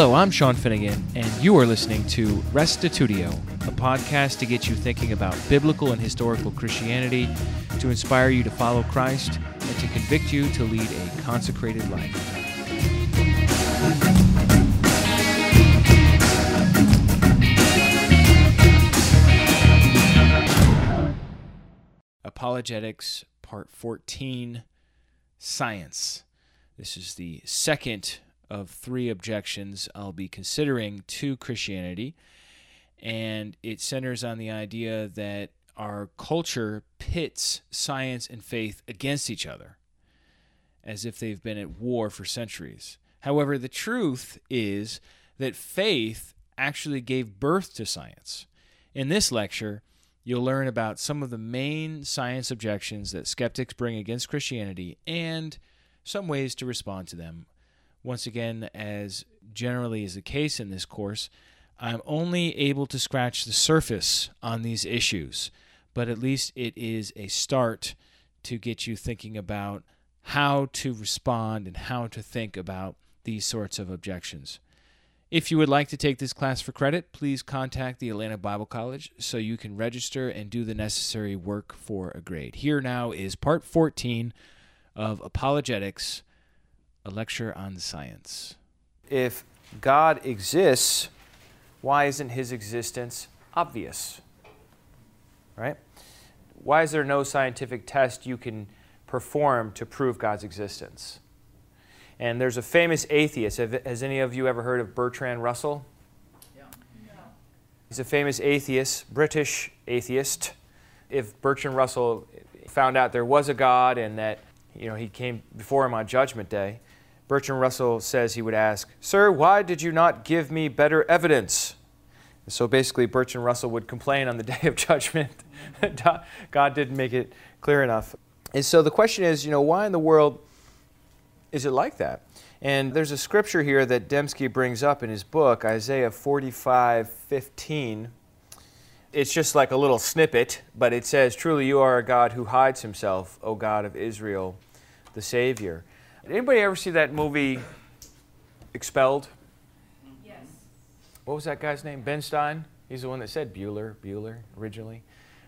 Hello, I'm Sean Finnegan, and you are listening to Restitutio, a podcast to get you thinking about biblical and historical Christianity, to inspire you to follow Christ, and to convict you to lead a consecrated life. Apologetics, Part 14 Science. This is the second of three objections I'll be considering to Christianity. And it centers on the idea that our culture pits science and faith against each other as if they've been at war for centuries. However, the truth is that faith actually gave birth to science. In this lecture, you'll learn about some of the main science objections that skeptics bring against Christianity and some ways to respond to them once again, as generally is the case in this course, I'm only able to scratch the surface on these issues, but at least it is a start to get you thinking about how to respond and how to think about these sorts of objections. If you would like to take this class for credit, please contact the Atlanta Bible College so you can register and do the necessary work for a grade. Here now is part 14 of Apologetics a lecture on science. If God exists, why isn't his existence obvious? Right? Why is there no scientific test you can perform to prove God's existence? And there's a famous atheist. Has any of you ever heard of Bertrand Russell? Yeah. He's a famous atheist, British atheist. If Bertrand Russell found out there was a God and that you know he came before him on Judgment Day, Bertrand Russell says he would ask, Sir, why did you not give me better evidence? So basically, Bertrand Russell would complain on the day of judgment. that God didn't make it clear enough. And so the question is, you know, why in the world is it like that? And there's a scripture here that Dembski brings up in his book, Isaiah 45 15. It's just like a little snippet, but it says, Truly you are a God who hides himself, O God of Israel, the Savior. Did anybody ever see that movie Expelled? Yes. What was that guy's name? Ben Stein? He's the one that said Bueller, Bueller originally.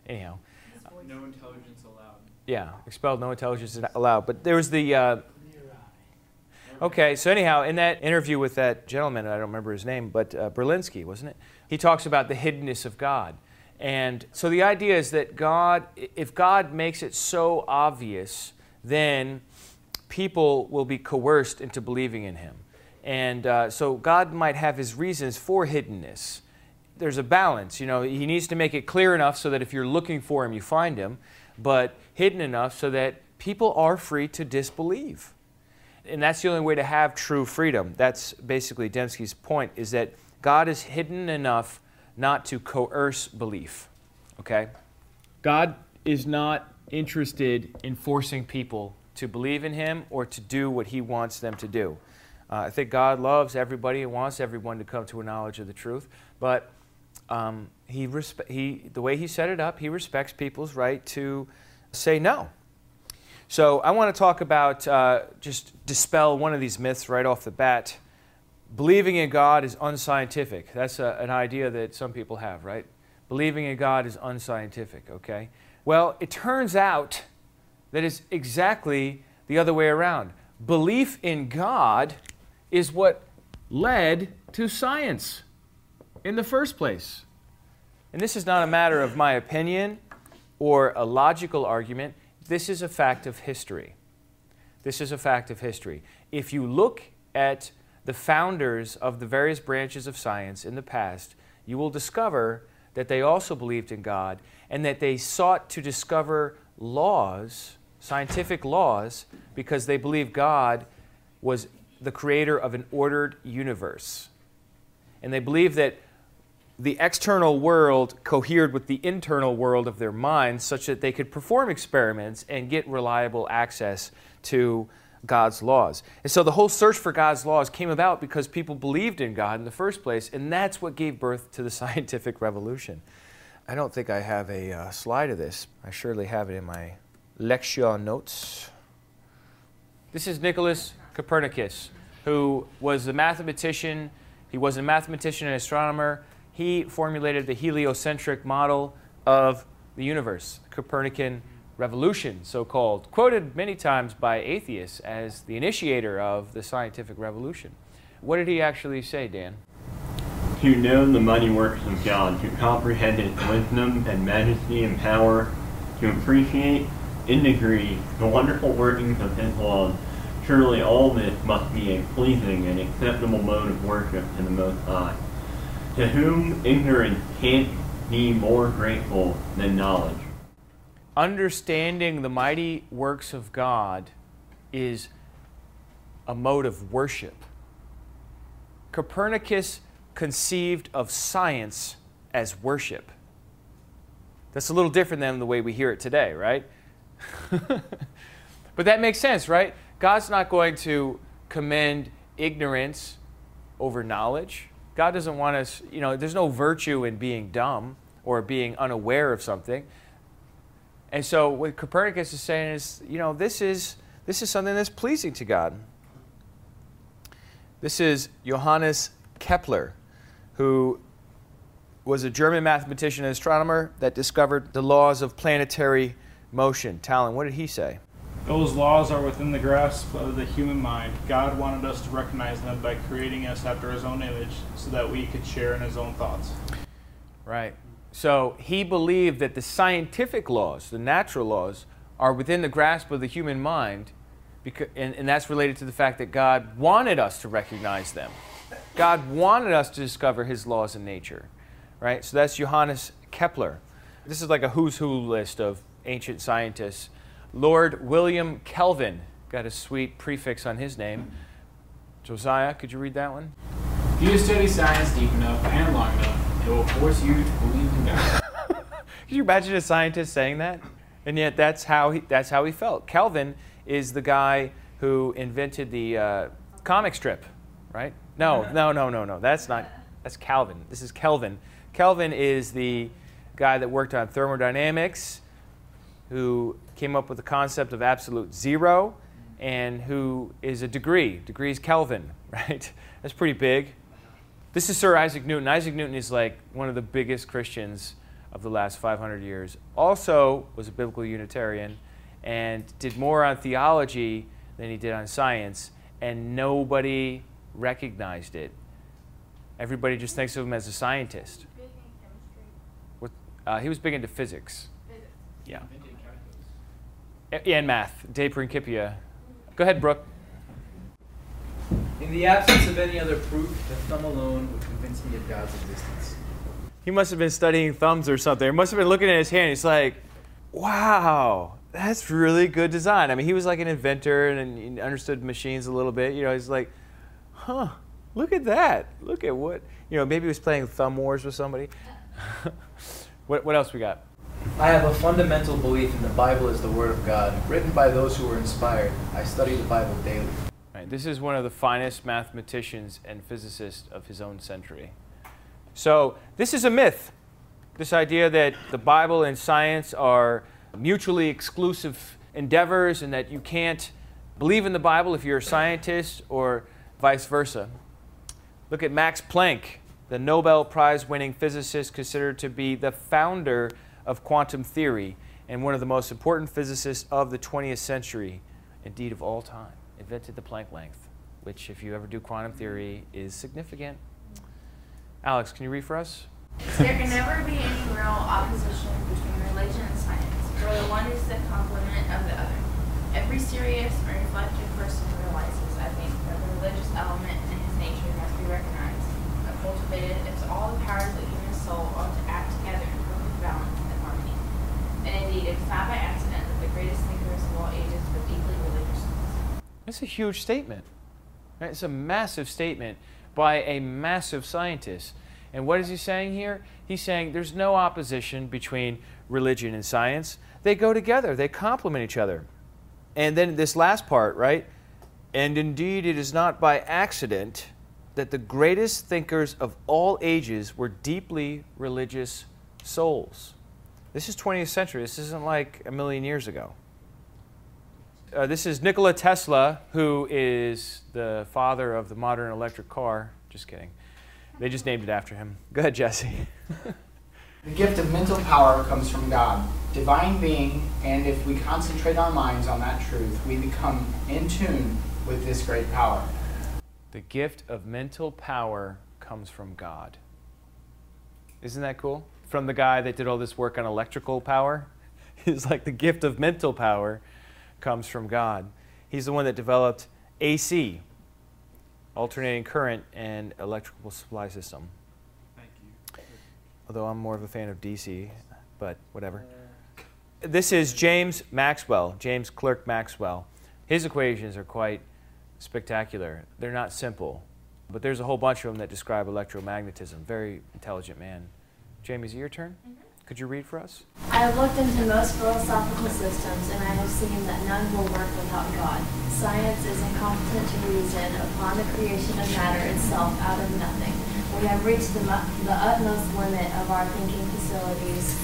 Anyhow. No intelligence allowed. Yeah, expelled, no intelligence allowed. But there was the. Uh, okay, so anyhow, in that interview with that gentleman, I don't remember his name, but uh, Berlinski, wasn't it? He talks about the hiddenness of God. And so the idea is that God, if God makes it so obvious, then people will be coerced into believing in him. And uh, so God might have his reasons for hiddenness. There's a balance. You know, he needs to make it clear enough so that if you're looking for him, you find him, but hidden enough so that people are free to disbelieve. And that's the only way to have true freedom. That's basically Dembski's point is that God is hidden enough not to coerce belief. Okay? God is not interested in forcing people to believe in Him or to do what He wants them to do. Uh, I think God loves everybody and wants everyone to come to a knowledge of the truth, but um, he, respe- he, the way He set it up, He respects people's right to say no. So I want to talk about, uh, just dispel one of these myths right off the bat. Believing in God is unscientific. That's a, an idea that some people have, right? Believing in God is unscientific, okay? Well, it turns out that is exactly the other way around. Belief in God is what led to science in the first place. And this is not a matter of my opinion or a logical argument. This is a fact of history. This is a fact of history. If you look at the founders of the various branches of science in the past, you will discover that they also believed in God and that they sought to discover laws scientific laws because they believe God was the creator of an ordered universe. And they believe that the external world cohered with the internal world of their minds such that they could perform experiments and get reliable access to God's laws. And so the whole search for God's laws came about because people believed in God in the first place, and that's what gave birth to the scientific revolution. I don't think I have a uh, slide of this. I surely have it in my lecture notes. This is Nicholas Copernicus, who was a mathematician He was a mathematician and astronomer. He formulated the heliocentric model of the universe, Copernican revolution, so called, quoted many times by atheists as the initiator of the scientific revolution. What did he actually say, Dan? To know the mighty works of God, to comprehend his wisdom and majesty and power, to appreciate in degree the wonderful workings of his laws, surely all this must be a pleasing and acceptable mode of worship to the Most High, to whom ignorance can't be more grateful than knowledge. Understanding the mighty works of God is a mode of worship. Copernicus conceived of science as worship. That's a little different than the way we hear it today, right? but that makes sense, right? God's not going to commend ignorance over knowledge. God doesn't want us, you know, there's no virtue in being dumb or being unaware of something. And so what Copernicus is saying is, you know, this is this is something that's pleasing to God. This is Johannes Kepler, who was a German mathematician and astronomer that discovered the laws of planetary motion. Talon, what did he say? Those laws are within the grasp of the human mind. God wanted us to recognize them by creating us after his own image so that we could share in his own thoughts. Right. So he believed that the scientific laws, the natural laws, are within the grasp of the human mind, because, and, and that's related to the fact that God wanted us to recognize them. God wanted us to discover his laws in nature. Right? So that's Johannes Kepler. This is like a who's who list of ancient scientists. Lord William Kelvin got a sweet prefix on his name. Josiah, could you read that one? If you study science deep enough and long enough, it will force you to believe in God. Could you imagine a scientist saying that? And yet that's how he, that's how he felt. Kelvin is the guy who invented the uh, comic strip, right? No, no, no, no, no. That's not. That's Calvin. This is Kelvin. Kelvin is the guy that worked on thermodynamics, who came up with the concept of absolute zero, and who is a degree. Degree is Kelvin, right? That's pretty big. This is Sir Isaac Newton. Isaac Newton is like one of the biggest Christians of the last 500 years. Also was a biblical Unitarian and did more on theology than he did on science, and nobody recognized it. Everybody just thinks of him as a scientist. Big in chemistry. What, uh, he was big into physics. Physics. Yeah. Invented And math. De Principia. Go ahead, Brooke. In the absence of any other proof, the thumb alone would convince me of God's existence. He must have been studying thumbs or something. He must have been looking at his hand. He's like, wow, that's really good design. I mean, he was like an inventor and he understood machines a little bit. You know, he's like, huh, look at that. Look at what, you know, maybe he was playing thumb wars with somebody. what, what else we got? I have a fundamental belief in the Bible as the Word of God, written by those who were inspired. I study the Bible daily. Right, this is one of the finest mathematicians and physicists of his own century. So, this is a myth. This idea that the Bible and science are mutually exclusive endeavors and that you can't believe in the Bible if you're a scientist or vice versa. Look at Max Planck, the Nobel Prize winning physicist considered to be the founder of quantum theory and one of the most important physicists of the 20th century, indeed of all time. Invented the Planck length, which, if you ever do quantum theory, is significant. Alex, can you read for us? There can never be any real opposition between religion and science, for the one is the complement of the other. Every serious or reflective person realizes, I think, that the religious element in his nature must be recognized and cultivated if all the powers of the human soul ought to act together in perfect balance and harmony. And it is not by accident that the greatest thinkers of all ages were deeply religious. That's a huge statement. It's a massive statement by a massive scientist. And what is he saying here? He's saying there's no opposition between religion and science. They go together, they complement each other. And then this last part, right? And indeed, it is not by accident that the greatest thinkers of all ages were deeply religious souls. This is 20th century. This isn't like a million years ago. Uh, this is Nikola Tesla, who is the father of the modern electric car. Just kidding. They just named it after him. Go ahead, Jesse. The gift of mental power comes from God, divine being, and if we concentrate our minds on that truth, we become in tune with this great power. The gift of mental power comes from God. Isn't that cool? From the guy that did all this work on electrical power. He's like the gift of mental power comes from God. He's the one that developed AC, alternating current and electrical supply system. Thank you. Although I'm more of a fan of DC, but whatever. This is James Maxwell, James Clerk Maxwell. His equations are quite spectacular. They're not simple, but there's a whole bunch of them that describe electromagnetism. Very intelligent man. Jamie, is it your turn? Could you read for us? I have looked into most philosophical systems, and I have seen that none will work without God. Science is incompetent to reason upon the creation of matter itself out of nothing. We have reached the, the utmost limit of our thinking facilities,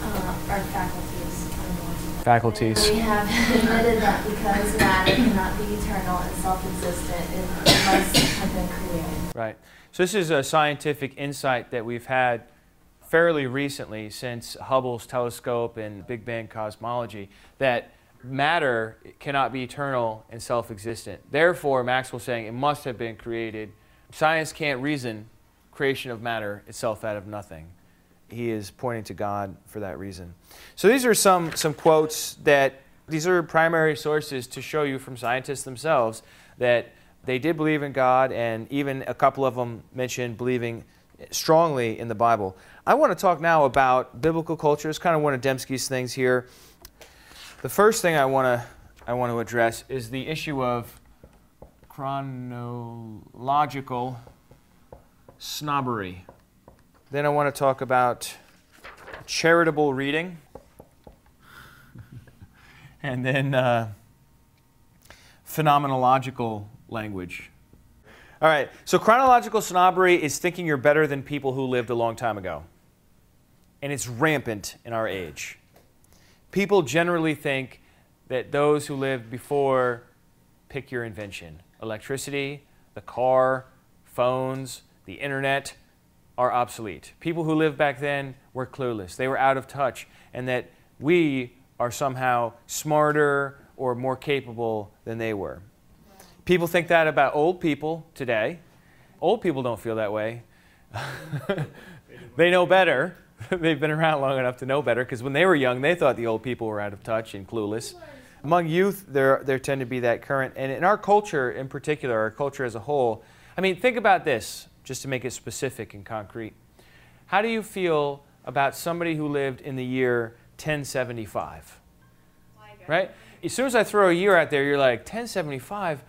uh, or faculties. I don't know what you- Faculties. We have admitted that because matter cannot be eternal and self-existent, it must have been created. Right. So this is a scientific insight that we've had fairly recently since Hubble's telescope and Big Bang cosmology that matter cannot be eternal and self-existent. Therefore, Maxwell's saying it must have been created. Science can't reason creation of matter itself out of nothing. He is pointing to God for that reason. So these are some, some quotes that these are primary sources to show you from scientists themselves that they did believe in God, and even a couple of them mentioned believing strongly in the Bible. I want to talk now about biblical culture. It's kind of one of Dembski's things here. The first thing I want to I want to address is the issue of chronological snobbery. Then I want to talk about charitable reading. and then uh, phenomenological language. All right, so chronological snobbery is thinking you're better than people who lived a long time ago. And it's rampant in our age. People generally think that those who lived before pick your invention. Electricity, the car, phones, the internet are obsolete. People who lived back then were clueless, they were out of touch, and that we are somehow smarter or more capable than they were. People think that about old people today. Old people don't feel that way. they know better. They've been around long enough to know better because when they were young, they thought the old people were out of touch and clueless. Among youth, there, there tend to be that current. And in our culture in particular, our culture as a whole, I mean, think about this just to make it specific and concrete. How do you feel about somebody who lived in the year 1075? Right? As soon as I throw a year out there, you're like, 1075?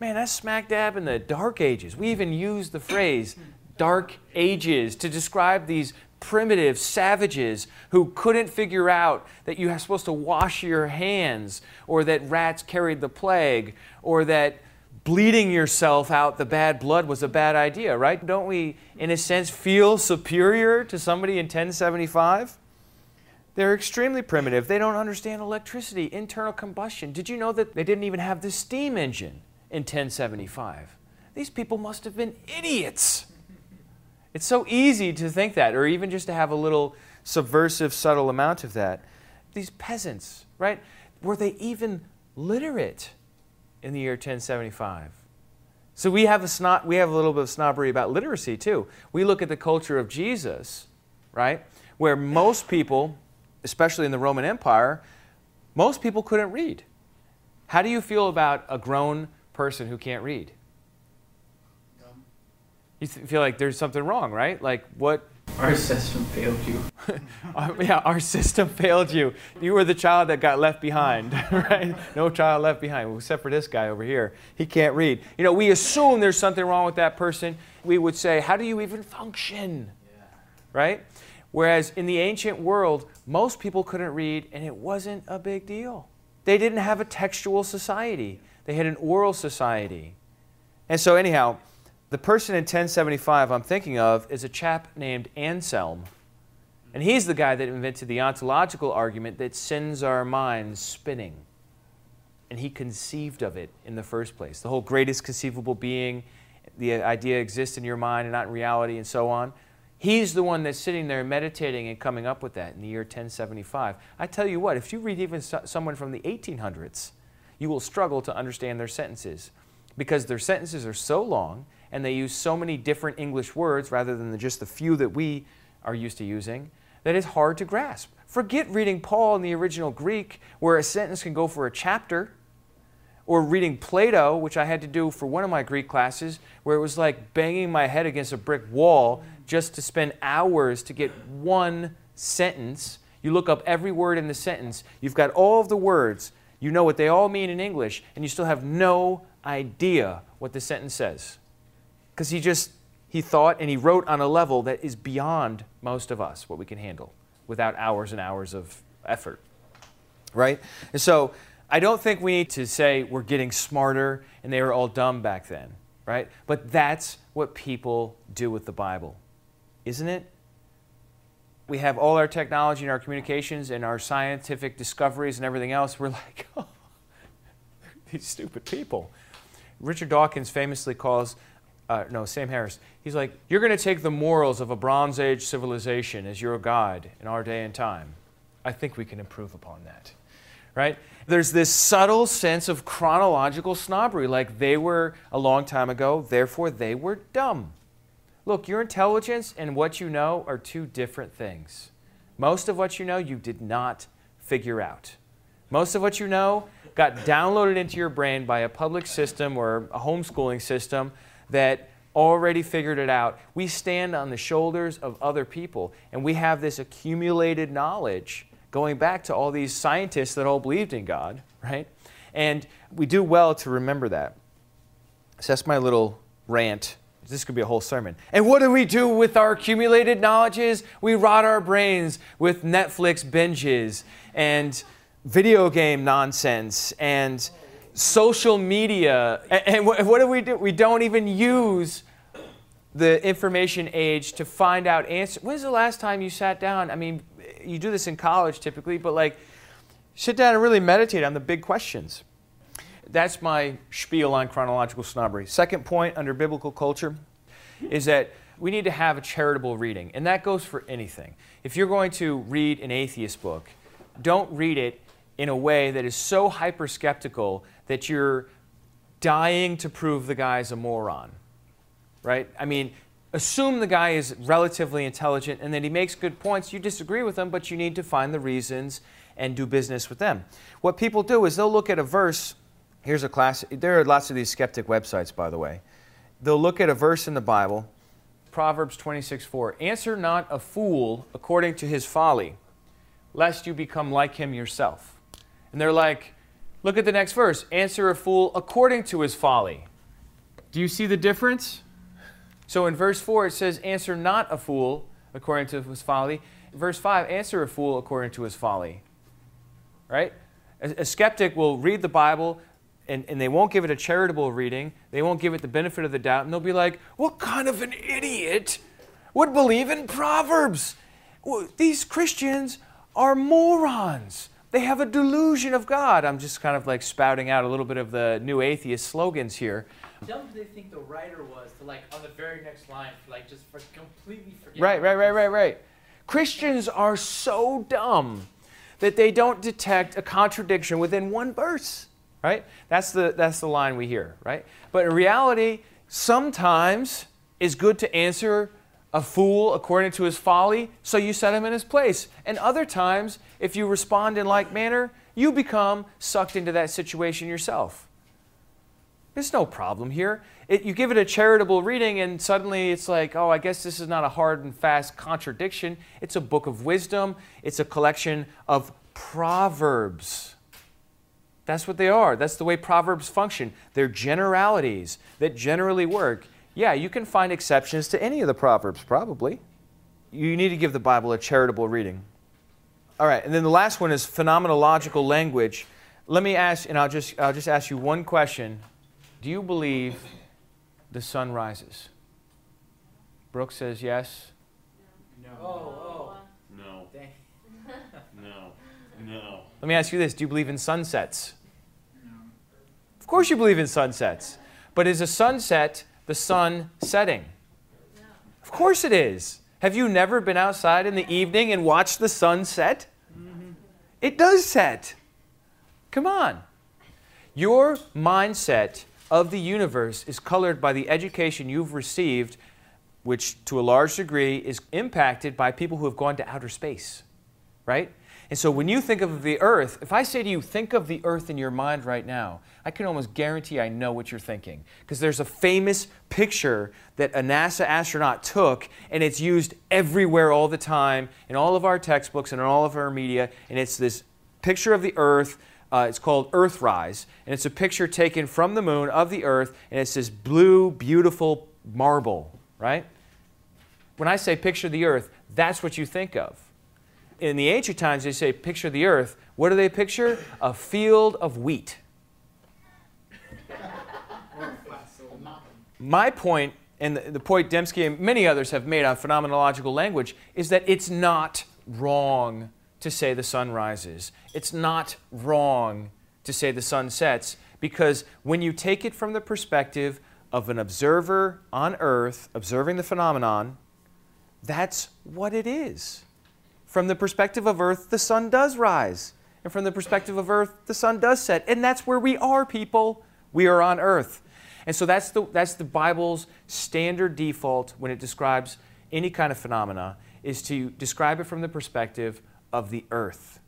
Man, that's smack dab in the dark ages. We even use the phrase dark ages to describe these primitive savages who couldn't figure out that you are supposed to wash your hands, or that rats carried the plague, or that bleeding yourself out the bad blood was a bad idea, right? Don't we, in a sense, feel superior to somebody in 1075? They're extremely primitive. They don't understand electricity, internal combustion. Did you know that they didn't even have the steam engine in 1075? These people must have been idiots. It's so easy to think that, or even just to have a little subversive, subtle amount of that. These peasants, right? Were they even literate in the year 1075? So we have a snob, we have a little bit of snobbery about literacy too. We look at the culture of Jesus, right, where most people, especially in the Roman Empire, most people couldn't read. How do you feel about a grown person who can't read? You feel like there's something wrong, right? Like what? Our system failed you. Yeah, our system failed you. You were the child that got left behind, right? No child left behind, except for this guy over here. He can't read. You know, we assume there's something wrong with that person. We would say, how do you even function? Right? Whereas in the ancient world, most people couldn't read, and it wasn't a big deal. They didn't have a textual society, they had an oral society. And so, anyhow, the person in 1075 I'm thinking of is a chap named Anselm. And he's the guy that invented the ontological argument that sends our minds spinning. And he conceived of it in the first place. The whole greatest conceivable being the idea exists in your mind and not in reality, and so on. He's the one that's sitting there meditating and coming up with that in the year 1075. I tell you what, if you read even so- someone from the 1800s, you will struggle to understand their sentences because their sentences are so long and they use so many different English words rather than the, just the few that we are used to using that it's hard to grasp. Forget reading Paul in the original Greek, where a sentence can go for a chapter, or reading Plato, which I had to do for one of my Greek classes, where it was like banging my head against a brick wall just to spend hours to get one sentence. You look up every word in the sentence, you've got all of the words, you know what they all mean in English, and you still have no idea what the sentence says. Because he just, he thought and he wrote on a level that is beyond most of us, what we can handle, without hours and hours of effort. Right? And so I don't think we need to say we're getting smarter and they were all dumb back then. Right? But that's what people do with the Bible, isn't it? we have all our technology and our communications and our scientific discoveries and everything else, we're like, oh, these stupid people. Richard Dawkins famously calls, uh, no, Sam Harris, he's like, you're going to take the morals of a Bronze Age civilization as your guide in our day and time. I think we can improve upon that. Right? There's this subtle sense of chronological snobbery, like they were a long time ago, therefore they were dumb. Look, your intelligence and what you know are two different things. Most of what you know, you did not figure out. Most of what you know got downloaded into your brain by a public system or a homeschooling system that already figured it out. We stand on the shoulders of other people, and we have this accumulated knowledge going back to all these scientists that all believed in God, right? And we do well to remember that. So that's my little rant this could be a whole sermon. And what do we do with our accumulated knowledges? We rot our brains with Netflix binges and video game nonsense and social media. And, what do we do? We don't even use the information age to find out answers. When's the last time you sat down? I mean, you do this in college typically, but like, sit down and really meditate on the big questions that's my spiel on chronological snobbery. Second point under biblical culture is that we need to have a charitable reading, and that goes for anything. If you're going to read an atheist book, don't read it in a way that is so hyper skeptical that you're dying to prove the guy's a moron. Right? I mean, assume the guy is relatively intelligent and that he makes good points. You disagree with him, but you need to find the reasons and do business with them. What people do is they'll look at a verse Here's a class. There are lots of these skeptic websites, by the way. They'll look at a verse in the Bible, Proverbs 26 4. Answer not a fool according to his folly, lest you become like him yourself. And they're like, look at the next verse. Answer a fool according to his folly. Do you see the difference? So in verse 4, it says, Answer not a fool according to his folly. Verse 5, answer a fool according to his folly. Right? A, a skeptic will read the Bible, and, and they won't give it a charitable reading. They won't give it the benefit of the doubt. And they'll be like, what kind of an idiot would believe in Proverbs? These Christians are morons. They have a delusion of God. I'm just kind of like spouting out a little bit of the new atheist slogans here. Dumb do they think the writer was to like on the very next line, like just for completely forget? Right, right, right, right, right. Christians are so dumb that they don't detect a contradiction within one verse right? That's the, that's the line we hear, right? But in reality, sometimes it's good to answer a fool according to his folly, so you set him in his place. And other times, if you respond in like manner, you become sucked into that situation yourself. There's no problem here. It, you give it a charitable reading, and suddenly it's like, oh, I guess this is not a hard and fast contradiction. It's a book of wisdom, it's a collection of proverbs. That's what they are. That's the way Proverbs function. They're generalities that generally work. Yeah, you can find exceptions to any of the Proverbs, probably. You need to give the Bible a charitable reading. All right, and then the last one is phenomenological language. Let me ask, and I'll just, I'll just ask you one question. Do you believe the sun rises? Brooke says yes. No. Oh, oh. No. no. No. Let me ask you this Do you believe in sunsets? No. Of course, you believe in sunsets. But is a sunset the sun setting? Of course it is. Have you never been outside in the evening and watched the sun set? Mm-hmm. It does set. Come on. Your mindset of the universe is colored by the education you've received, which to a large degree is impacted by people who have gone to outer space, right? And so when you think of the earth, if I say to you, think of the earth in your mind right now, I can almost guarantee I know what you're thinking. Because there's a famous picture that a NASA astronaut took, and it's used everywhere all the time in all of our textbooks and in all of our media. And it's this picture of the earth. Uh, it's called Earthrise, and it's a picture taken from the moon of the earth, and it's this blue, beautiful marble, right? When I say picture the earth, that's what you think of in the ancient times, they say, picture the earth. What do they picture? A field of wheat. My point, and the point Dembski and many others have made on phenomenological language, is that it's not wrong to say the sun rises. It's not wrong to say the sun sets, because when you take it from the perspective of an observer on earth observing the phenomenon, that's what it is. From the perspective of earth, the sun does rise. And from the perspective of earth, the sun does set. And that's where we are, people. We are on earth. And so that's the, that's the Bible's standard default when it describes any kind of phenomena, is to describe it from the perspective of the earth.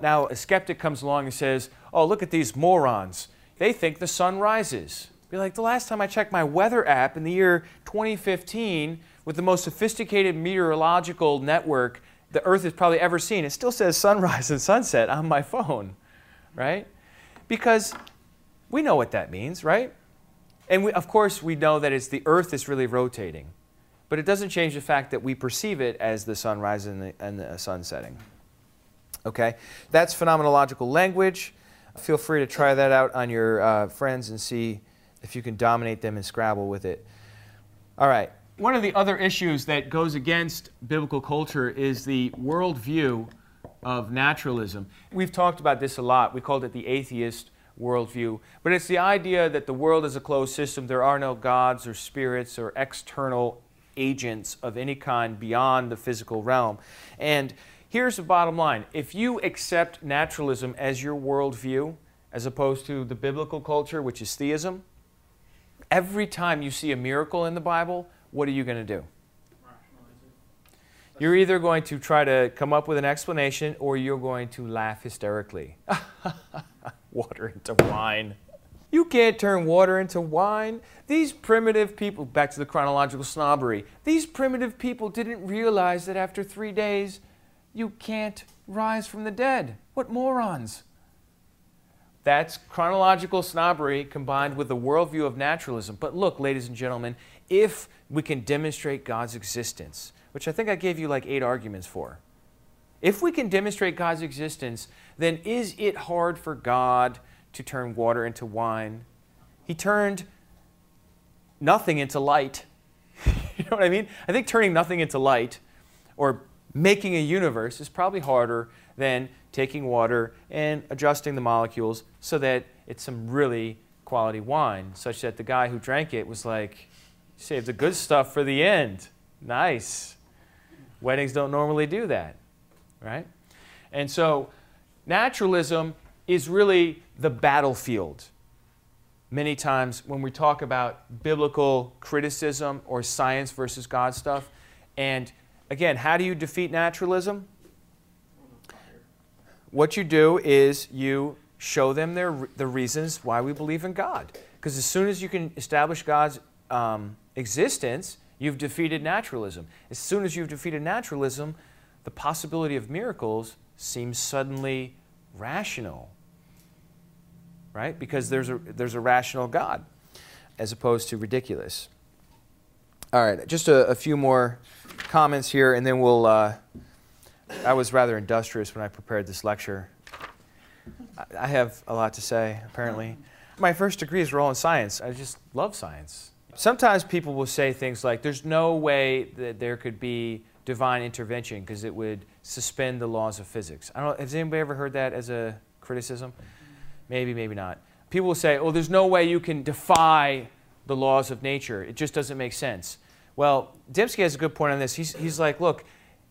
Now, a skeptic comes along and says, Oh, look at these morons. They think the sun rises. Be like, the last time I checked my weather app in the year 2015 with the most sophisticated meteorological network the earth has probably ever seen. It still says sunrise and sunset on my phone, right? Because we know what that means, right? And we, of course, we know that it's the earth is really rotating. But it doesn't change the fact that we perceive it as the sunrise and the, and the sun setting. Okay? That's phenomenological language. Feel free to try that out on your uh, friends and see if you can dominate them in Scrabble with it. All right one of the other issues that goes against biblical culture is the worldview of naturalism. We've talked about this a lot. We called it the atheist worldview. But it's the idea that the world is a closed system. There are no gods or spirits or external agents of any kind beyond the physical realm. And here's the bottom line if you accept naturalism as your worldview, as opposed to the biblical culture, which is theism, every time you see a miracle in the Bible, what are you going to do? You're either going to try to come up with an explanation or you're going to laugh hysterically. water into wine. You can't turn water into wine. These primitive people, back to the chronological snobbery, these primitive people didn't realize that after three days you can't rise from the dead. What morons! That's chronological snobbery combined with the worldview of naturalism. But look, ladies and gentlemen, if we can demonstrate God's existence, which I think I gave you like eight arguments for. If we can demonstrate God's existence, then is it hard for God to turn water into wine? He turned nothing into light. you know what I mean? I think turning nothing into light or making a universe is probably harder than taking water and adjusting the molecules so that it's some really quality wine, such that the guy who drank it was like, Save the good stuff for the end. Nice. Weddings don't normally do that, right? And so naturalism is really the battlefield. Many times when we talk about biblical criticism or science versus God stuff, and again, how do you defeat naturalism? What you do is you show them their, the reasons why we believe in God. Because as soon as you can establish God's um, existence, you've defeated naturalism. As soon as you've defeated naturalism, the possibility of miracles seems suddenly rational, right? Because there's a, there's a rational God as opposed to ridiculous. All right, just a, a few more comments here, and then we'll. Uh, I was rather industrious when I prepared this lecture. I have a lot to say, apparently. My first degrees were all in science. I just love science. Sometimes people will say things like, there's no way that there could be divine intervention because it would suspend the laws of physics. I don't has anybody ever heard that as a criticism? Maybe, maybe not. People will say, oh, there's no way you can defy the laws of nature. It just doesn't make sense. Well, Dembski has a good point on this. He's, he's like, look,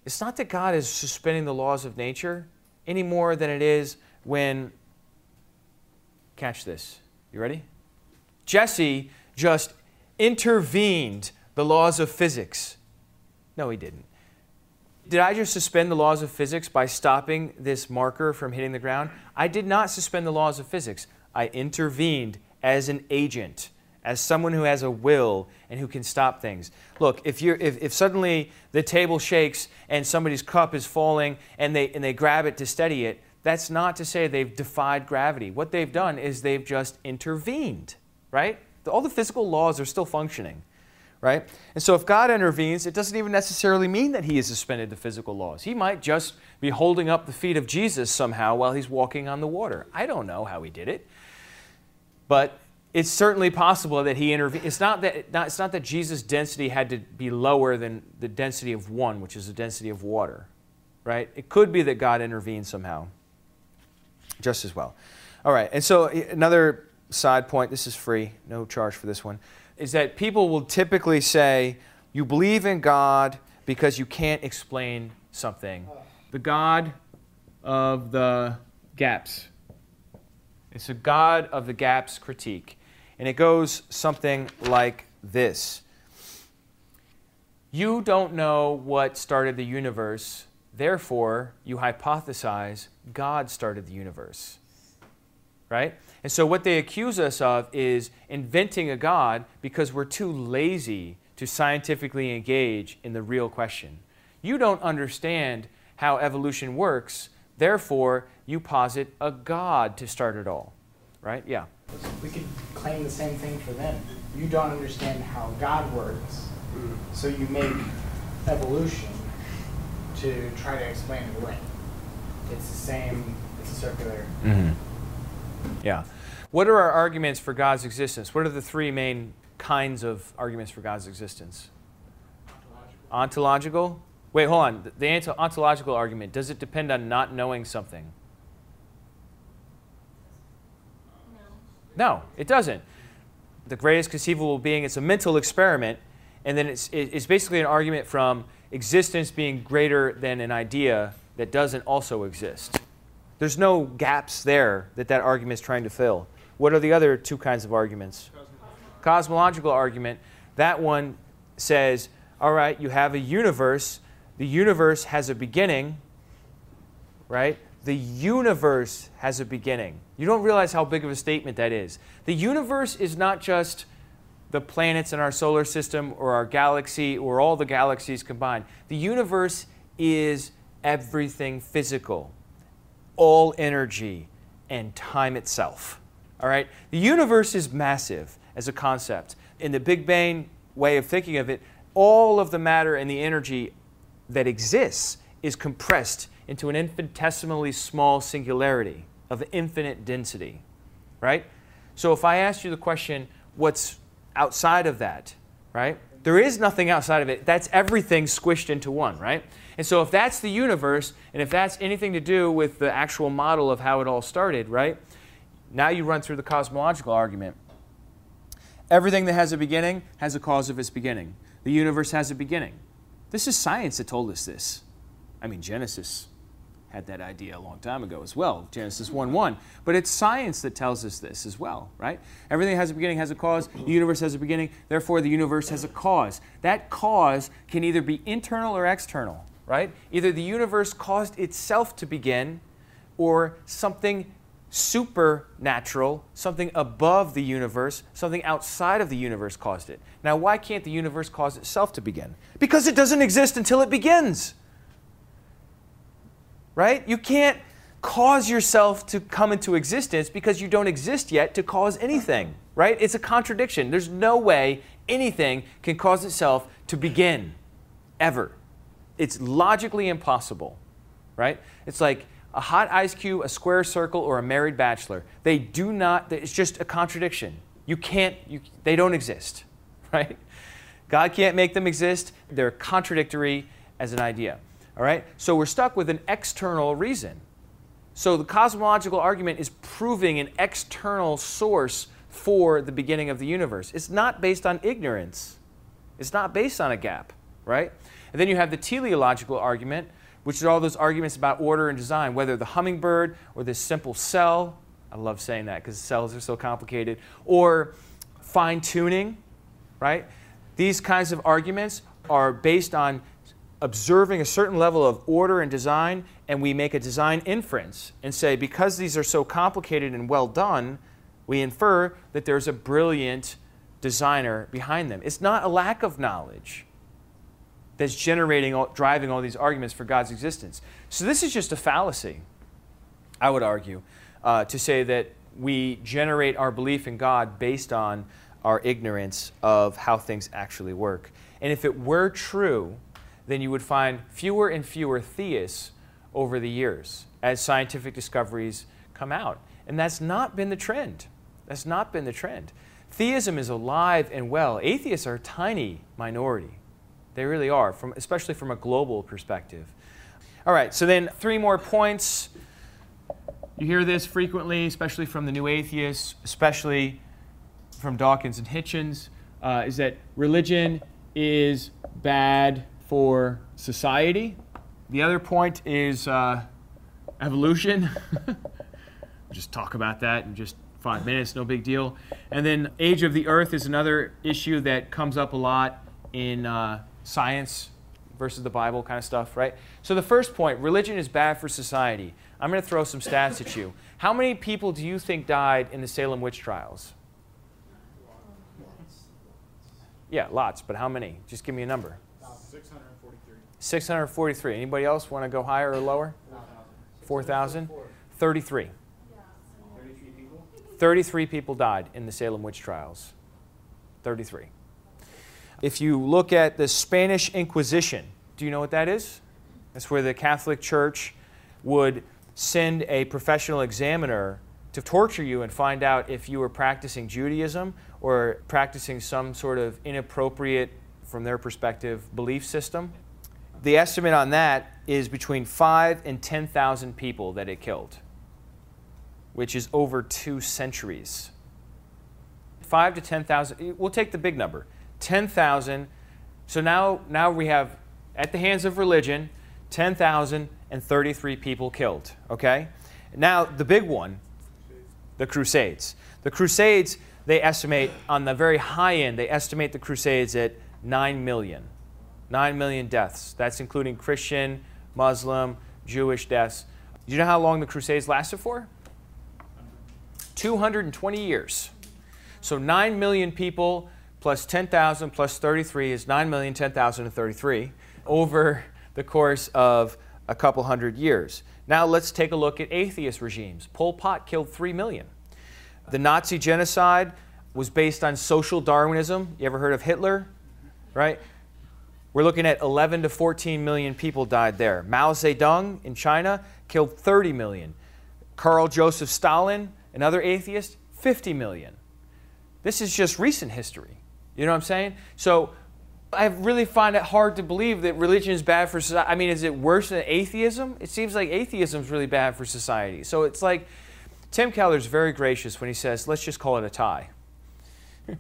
it's not that God is suspending the laws of nature any more than it is when, catch this, you ready? Jesse just intervened the laws of physics. No, he didn't. Did I just suspend the laws of physics by stopping this marker from hitting the ground? I did not suspend the laws of physics. I intervened as an agent, as someone who has a will and who can stop things. Look, if, you're, if, if suddenly the table shakes and somebody's cup is falling and they, and they grab it to steady it, that's not to say they've defied gravity. What they've done is they've just intervened, right? All the physical laws are still functioning right? And so if God intervenes, it doesn't even necessarily mean that he has suspended the physical laws. He might just be holding up the feet of Jesus somehow while he's walking on the water. I don't know how he did it. But it's certainly possible that he intervened. It's not that, not, it's not that Jesus' density had to be lower than the density of one, which is the density of water, right? It could be that God intervened somehow just as well. All right, and so another side point this is free, no charge for this one is that people will typically say, You believe in God because you can't explain something. The God of the gaps. It's a God of the gaps critique. And it goes something like this You don't know what started the universe, therefore, you hypothesize God started the universe. Right? And so, what they accuse us of is inventing a God because we're too lazy to scientifically engage in the real question. You don't understand how evolution works, therefore, you posit a God to start it all. Right? Yeah. We could claim the same thing for them. You don't understand how God works, so you make evolution to try to explain it away. It's the same, it's a circular. Mm-hmm. Yeah. What are our arguments for God's existence? What are the three main kinds of arguments for God's existence? Ontological. ontological? Wait, hold on. The ontological argument, does it depend on not knowing something? No, it doesn't. The greatest conceivable being, it's a mental experiment, and then it's, it's basically an argument from existence being greater than an idea that doesn't also exist. There's no gaps there that that argument is trying to fill. What are the other two kinds of arguments? Cosmological, Cosmological argument. That one says, all right, you have a universe. The universe has a beginning, right? The universe has a beginning. You don't realize how big of a statement that is. The universe is not just the planets in our solar system or our galaxy or all the galaxies combined. The universe is everything physical all energy and time itself. All right? The universe is massive as a concept. In the Big Bang way of thinking of it, all of the matter and the energy that exists is compressed into an infinitesimally small singularity of infinite density. Right? So if I ask you the question, what's outside of that, right? There is nothing outside of it. That's everything squished into one, right? And so if that's the universe, and if that's anything to do with the actual model of how it all started, right? Now you run through the cosmological argument. Everything that has a beginning has a cause of its beginning. The universe has a beginning. This is science that told us this. I mean, Genesis had that idea a long time ago as well, Genesis 1 1. But it's science that tells us this as well, right? Everything has a beginning, has a cause. The universe has a beginning, therefore, the universe has a cause. That cause can either be internal or external, right? Either the universe caused itself to begin or something supernatural, something above the universe, something outside of the universe caused it. Now, why can't the universe cause itself to begin? Because it doesn't exist until it begins right? You can't cause yourself to come into existence because you don't exist yet to cause anything, right? It's a contradiction. There's no way anything can cause itself to begin, ever. It's logically impossible, right? It's like a hot ice cube, a square circle, or a married bachelor. They do not, it's just a contradiction. You can't, you, they don't exist, right? God can't make them exist. They're contradictory as an idea. All right? So we're stuck with an external reason. So the cosmological argument is proving an external source for the beginning of the universe. It's not based on ignorance. It's not based on a gap, right? And then you have the teleological argument, which is all those arguments about order and design, whether the hummingbird or this simple cell. I love saying that because cells are so complicated. Or fine tuning, right? These kinds of arguments are based on observing a certain level of order and design, and we make a design inference and say, because these are so complicated and well done, we infer that there's a brilliant designer behind them. It's not a lack of knowledge that's generating, all, driving all these arguments for God's existence. So this is just a fallacy, I would argue, uh, to say that we generate our belief in God based on our ignorance of how things actually work. And if it were true, then you would find fewer and fewer theists over the years as scientific discoveries come out. And that's not been the trend. That's not been the trend. Theism is alive and well. Atheists are a tiny minority. They really are, from, especially from a global perspective. All right, so then three more points. You hear this frequently, especially from the new atheists, especially from Dawkins and Hitchens, uh, is that religion is bad for society. The other point is uh, evolution. just talk about that in just five minutes, no big deal. And then age of the earth is another issue that comes up a lot in uh, science versus the Bible kind of stuff, right? So the first point, religion is bad for society. I'm going to throw some stats at you. How many people do you think died in the Salem witch trials? Yeah, lots, but how many? Just give me a number. 643. 643. Anybody else want to go higher or lower? 4,000? 33. 33 people? 33 people died in the Salem witch trials. 33. If you look at the Spanish Inquisition, do you know what that is? That's where the Catholic Church would send a professional examiner to torture you and find out if you were practicing Judaism or practicing some sort of inappropriate, from their perspective, belief system. The estimate on that is between 5 and 10,000 people that it killed, which is over two centuries. 5 to 10,000, we'll take the big number 10,000. So now, now we have, at the hands of religion, 10,033 people killed, okay? Now, the big one, the Crusades. The Crusades, they estimate, on the very high end, they estimate the Crusades at 9 million. 9 million deaths. That's including Christian, Muslim, Jewish deaths. Do you know how long the Crusades lasted for? 220 years. So 9 million people plus 10,000 plus 33 is 9 million, 10,000, and 33 over the course of a couple hundred years. Now let's take a look at atheist regimes. Pol Pot killed 3 million. The Nazi genocide was based on social Darwinism. You ever heard of Hitler? Right? We're looking at 11 to 14 million people died there. Mao Zedong in China killed 30 million. Karl Joseph Stalin, another atheist, 50 million. This is just recent history. You know what I'm saying? So I really find it hard to believe that religion is bad for society. I mean, is it worse than atheism? It seems like atheism is really bad for society. So it's like Tim Keller's very gracious when he says, let's just call it a tie.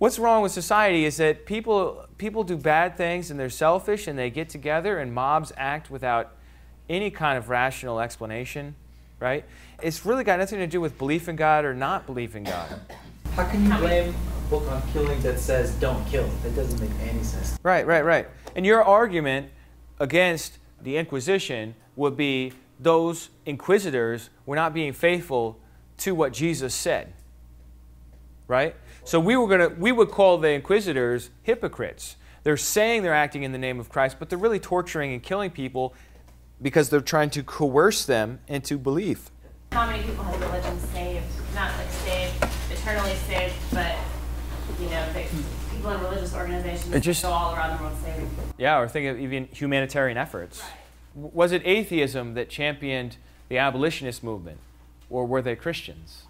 What's wrong with society is that people, people do bad things and they're selfish and they get together and mobs act without any kind of rational explanation, right? It's really got nothing to do with belief in God or not belief in God. How can you blame a book on killing that says don't kill? That doesn't make any sense. Right, right, right. And your argument against the Inquisition would be those inquisitors were not being faithful to what Jesus said. Right? So we were gonna we would call the inquisitors hypocrites. They're saying they're acting in the name of Christ, but they're really torturing and killing people because they're trying to coerce them into belief. How many people has religion saved? Not like saved, eternally saved, but you know, they, people in religious organizations It just- go all around the world saving. Yeah, or think of even humanitarian efforts. W- Was it atheism that championed the abolitionist movement, or were they Christians?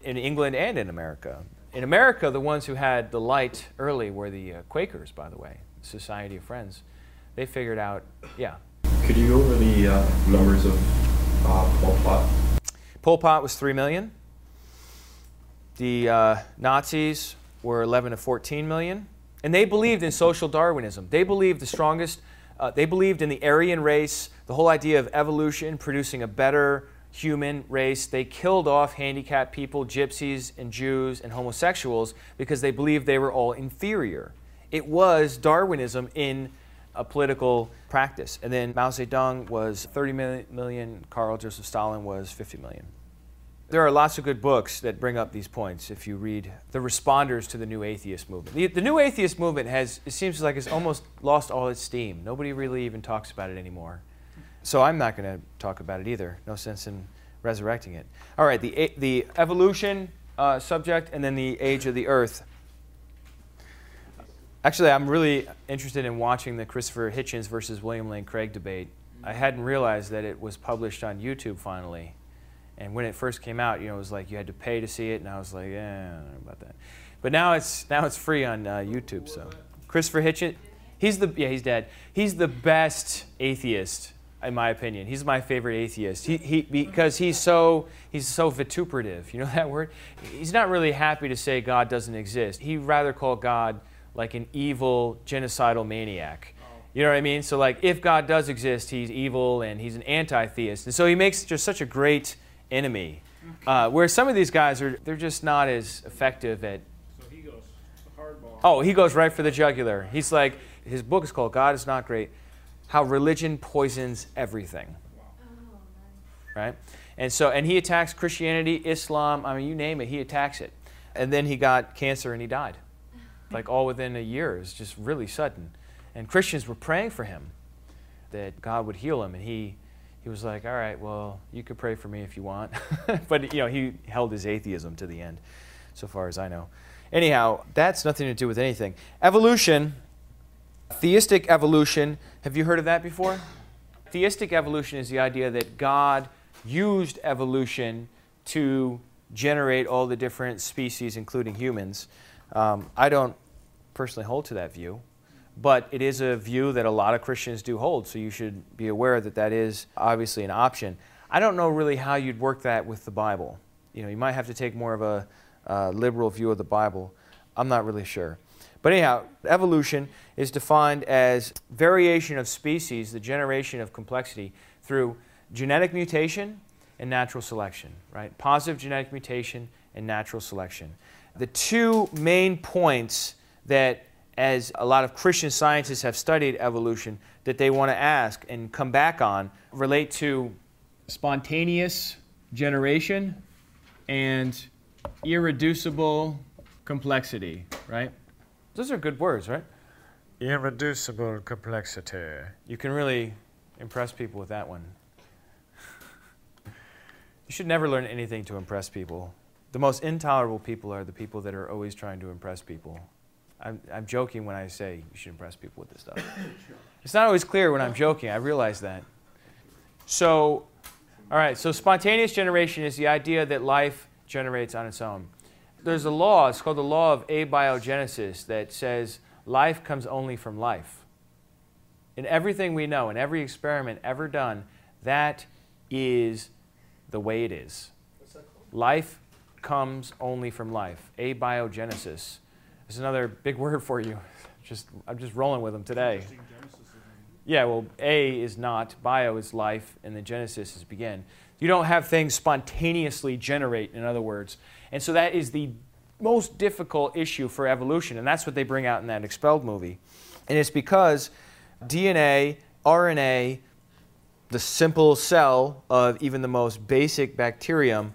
In England and in America. In America, the ones who had the light early were the uh, Quakers, by the way, Society of Friends. They figured out, yeah. Could you go over the uh, numbers of uh, Pol Pot? Pol Pot was 3 million. The uh, Nazis were 11 to 14 million. And they believed in social Darwinism. They believed the strongest, uh, they believed in the Aryan race, the whole idea of evolution producing a better human race. They killed off handicapped people, gypsies and Jews and homosexuals because they believed they were all inferior. It was Darwinism in a political practice. And then Mao Zedong was 30 million, Carl Joseph Stalin was 50 million. There are lots of good books that bring up these points if you read the responders to the new atheist movement. The, the new atheist movement has, it seems like it's almost lost all its steam. Nobody really even talks about it anymore. So I'm not going to talk about it either. No sense in resurrecting it. All right, the, the evolution uh, subject and then the age of the earth. Actually, I'm really interested in watching the Christopher Hitchens versus William Lane Craig debate. I hadn't realized that it was published on YouTube finally. And when it first came out, you know, it was like you had to pay to see it, and I was like, eh, I don't know about that. But now it's now it's free on uh, YouTube. So Christopher Hitchens, he's the yeah he's dead. He's the best atheist in my opinion. He's my favorite atheist. He, he because he's so he's so vituperative. You know that word? He's not really happy to say God doesn't exist. He'd rather call God like an evil genocidal maniac. You know what I mean? So like if God does exist, he's evil and he's an anti-theist. And so he makes just such a great enemy. Uh, where some of these guys are, they're just not as effective at. So he goes hardball. Oh, he goes right for the jugular. He's like, his book is called God is Not Great How Religion Poisons Everything. Oh, right? And so, and he attacks Christianity, Islam, I mean, you name it, he attacks it. And then he got cancer and he died. Like all within a year. It's just really sudden. And Christians were praying for him that God would heal him. And he he was like, all right, well, you could pray for me if you want. but, you know, he held his atheism to the end, so far as I know. Anyhow, that's nothing to do with anything. Evolution, theistic evolution, have you heard of that before? Theistic evolution is the idea that God used evolution to generate all the different species, including humans. Um, I don't personally hold to that view. But it is a view that a lot of Christians do hold, so you should be aware that that is obviously an option. I don't know really how you'd work that with the Bible. You know, you might have to take more of a uh, liberal view of the Bible. I'm not really sure. But anyhow, evolution is defined as variation of species, the generation of complexity, through genetic mutation and natural selection, right? Positive genetic mutation and natural selection. The two main points that as a lot of Christian scientists have studied evolution, that they want to ask and come back on relate to spontaneous generation and irreducible complexity, right? Those are good words, right? Irreducible complexity. You can really impress people with that one. you should never learn anything to impress people. The most intolerable people are the people that are always trying to impress people. I'm, I'm joking when I say you should impress people with this stuff. it's not always clear when I'm joking. I realize that. So, all right, so spontaneous generation is the idea that life generates on its own. There's a law, it's called the law of abiogenesis, that says life comes only from life. In everything we know, in every experiment ever done, that is the way it is. Life comes only from life. Abiogenesis. There's another big word for you. Just I'm just rolling with them today. Yeah, well, A is not, bio is life, and then Genesis is begin. You don't have things spontaneously generate, in other words. And so that is the most difficult issue for evolution, and that's what they bring out in that expelled movie. And it's because DNA, RNA, the simple cell of even the most basic bacterium,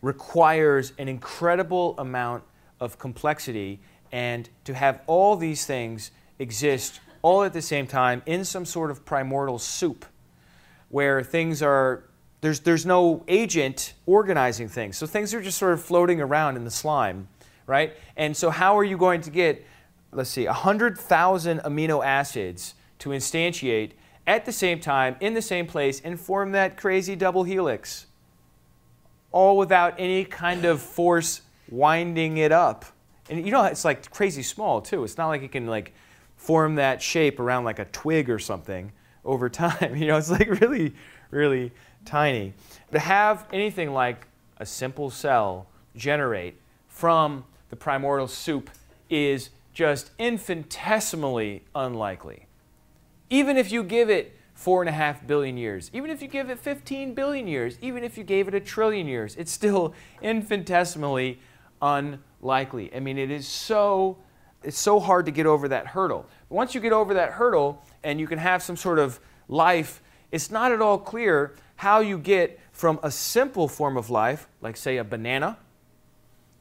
requires an incredible amount of complexity and to have all these things exist all at the same time in some sort of primordial soup where things are there's there's no agent organizing things so things are just sort of floating around in the slime right and so how are you going to get let's see 100,000 amino acids to instantiate at the same time in the same place and form that crazy double helix all without any kind of force winding it up. And you know, it's like crazy small too. It's not like it can like form that shape around like a twig or something over time. You know, it's like really, really tiny. To have anything like a simple cell generate from the primordial soup is just infinitesimally unlikely. Even if you give it four and a half billion years, even if you give it 15 billion years, even if you gave it a trillion years, it's still infinitesimally unlikely. I mean, it is so it's so hard to get over that hurdle. But once you get over that hurdle and you can have some sort of life, it's not at all clear how you get from a simple form of life, like say a banana,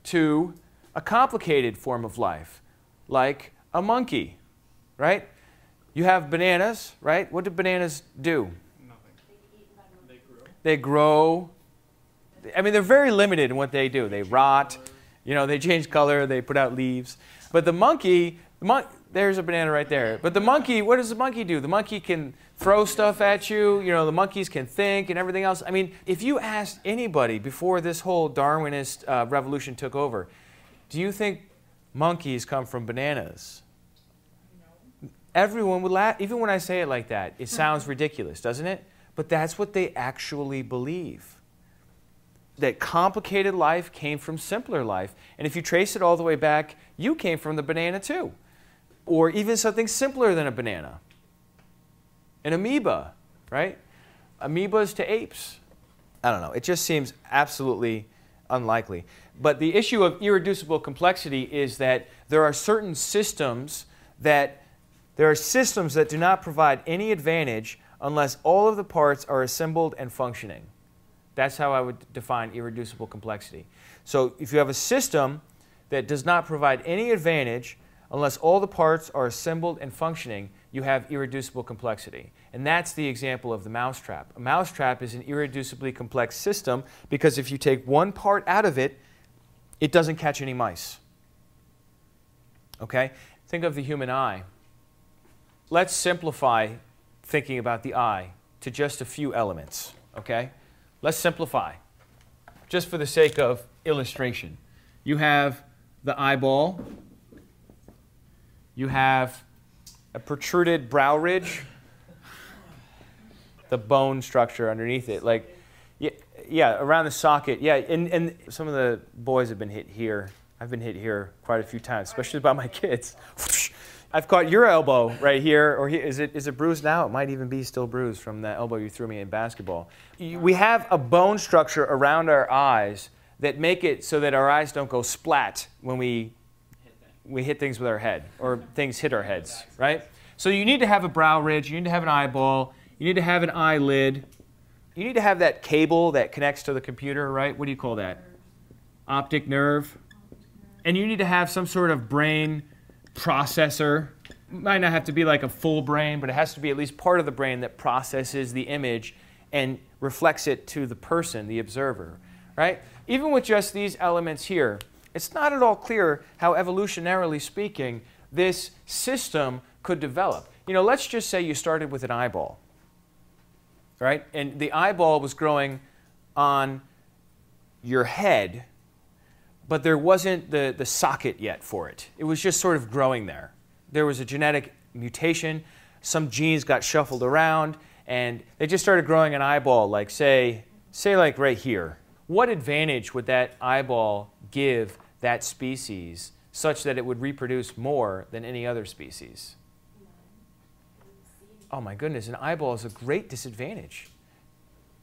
to a complicated form of life, like a monkey, right? You have bananas, right? What do bananas do? Nothing. They grow. They grow. I mean, they're very limited in what they do. They rot, you know, they change color, they put out leaves. But the monkey, the mon- there's a banana right there. But the monkey, what does the monkey do? The monkey can throw stuff at you. You know, the monkeys can think and everything else. I mean, if you asked anybody before this whole Darwinist uh, revolution took over, do you think monkeys come from bananas? Everyone would laugh. Even when I say it like that, it sounds ridiculous, doesn't it? But that's what they actually believe. That complicated life came from simpler life. And if you trace it all the way back, you came from the banana too. Or even something simpler than a banana. An amoeba, right? Amoebas to apes. I don't know. It just seems absolutely unlikely. But the issue of irreducible complexity is that there are certain systems that there are systems that do not provide any advantage unless all of the parts are assembled and functioning. That's how I would define irreducible complexity. So if you have a system that does not provide any advantage unless all the parts are assembled and functioning, you have irreducible complexity. And that's the example of the mousetrap. A mousetrap is an irreducibly complex system because if you take one part out of it, it doesn't catch any mice. Okay? Think of the human eye. Let's simplify thinking about the eye to just a few elements. Okay? Let's simplify, just for the sake of illustration. You have the eyeball, you have a protruded brow ridge, the bone structure underneath it. Like, yeah, yeah around the socket. Yeah, and, and some of the boys have been hit here. I've been hit here quite a few times, especially by my kids. I've caught your elbow right here, or he, is it is it bruised now? It might even be still bruised from that elbow you threw me in basketball. We have a bone structure around our eyes that make it so that our eyes don't go splat when we we hit things with our head or things hit our heads, right? So you need to have a brow ridge, you need to have an eyeball, you need to have an eyelid, you need to have that cable that connects to the computer, right? What do you call that? Optic nerve. And you need to have some sort of brain processor. Might not have to be like a full brain, but it has to be at least part of the brain that processes the image and reflects it to the person, the observer, right? Even with just these elements here, it's not at all clear how evolutionarily speaking this system could develop. You know, let's just say you started with an eyeball, right? And the eyeball was growing on your head but there wasn't the, the socket yet for it. It was just sort of growing there. There was a genetic mutation, some genes got shuffled around, and they just started growing an eyeball, like say, say like right here. What advantage would that eyeball give that species such that it would reproduce more than any other species? Oh my goodness, an eyeball is a great disadvantage,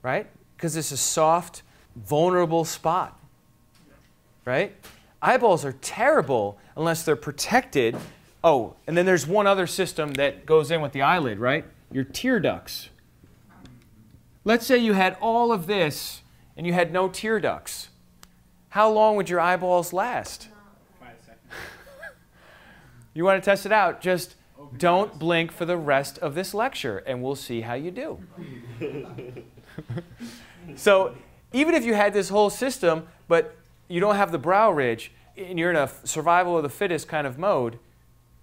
right? Because it's a soft, vulnerable spot right? Eyeballs are terrible unless they're protected. Oh, and then there's one other system that goes in with the eyelid, right? Your tear ducts. Let's say you had all of this and you had no tear ducts. How long would your eyeballs last? Five seconds. You want to test it out? Just don't blink for the rest of this lecture and we'll see how you do. so, even if you had this whole system, but you don't have the brow ridge, and you're in a survival of the fittest kind of mode,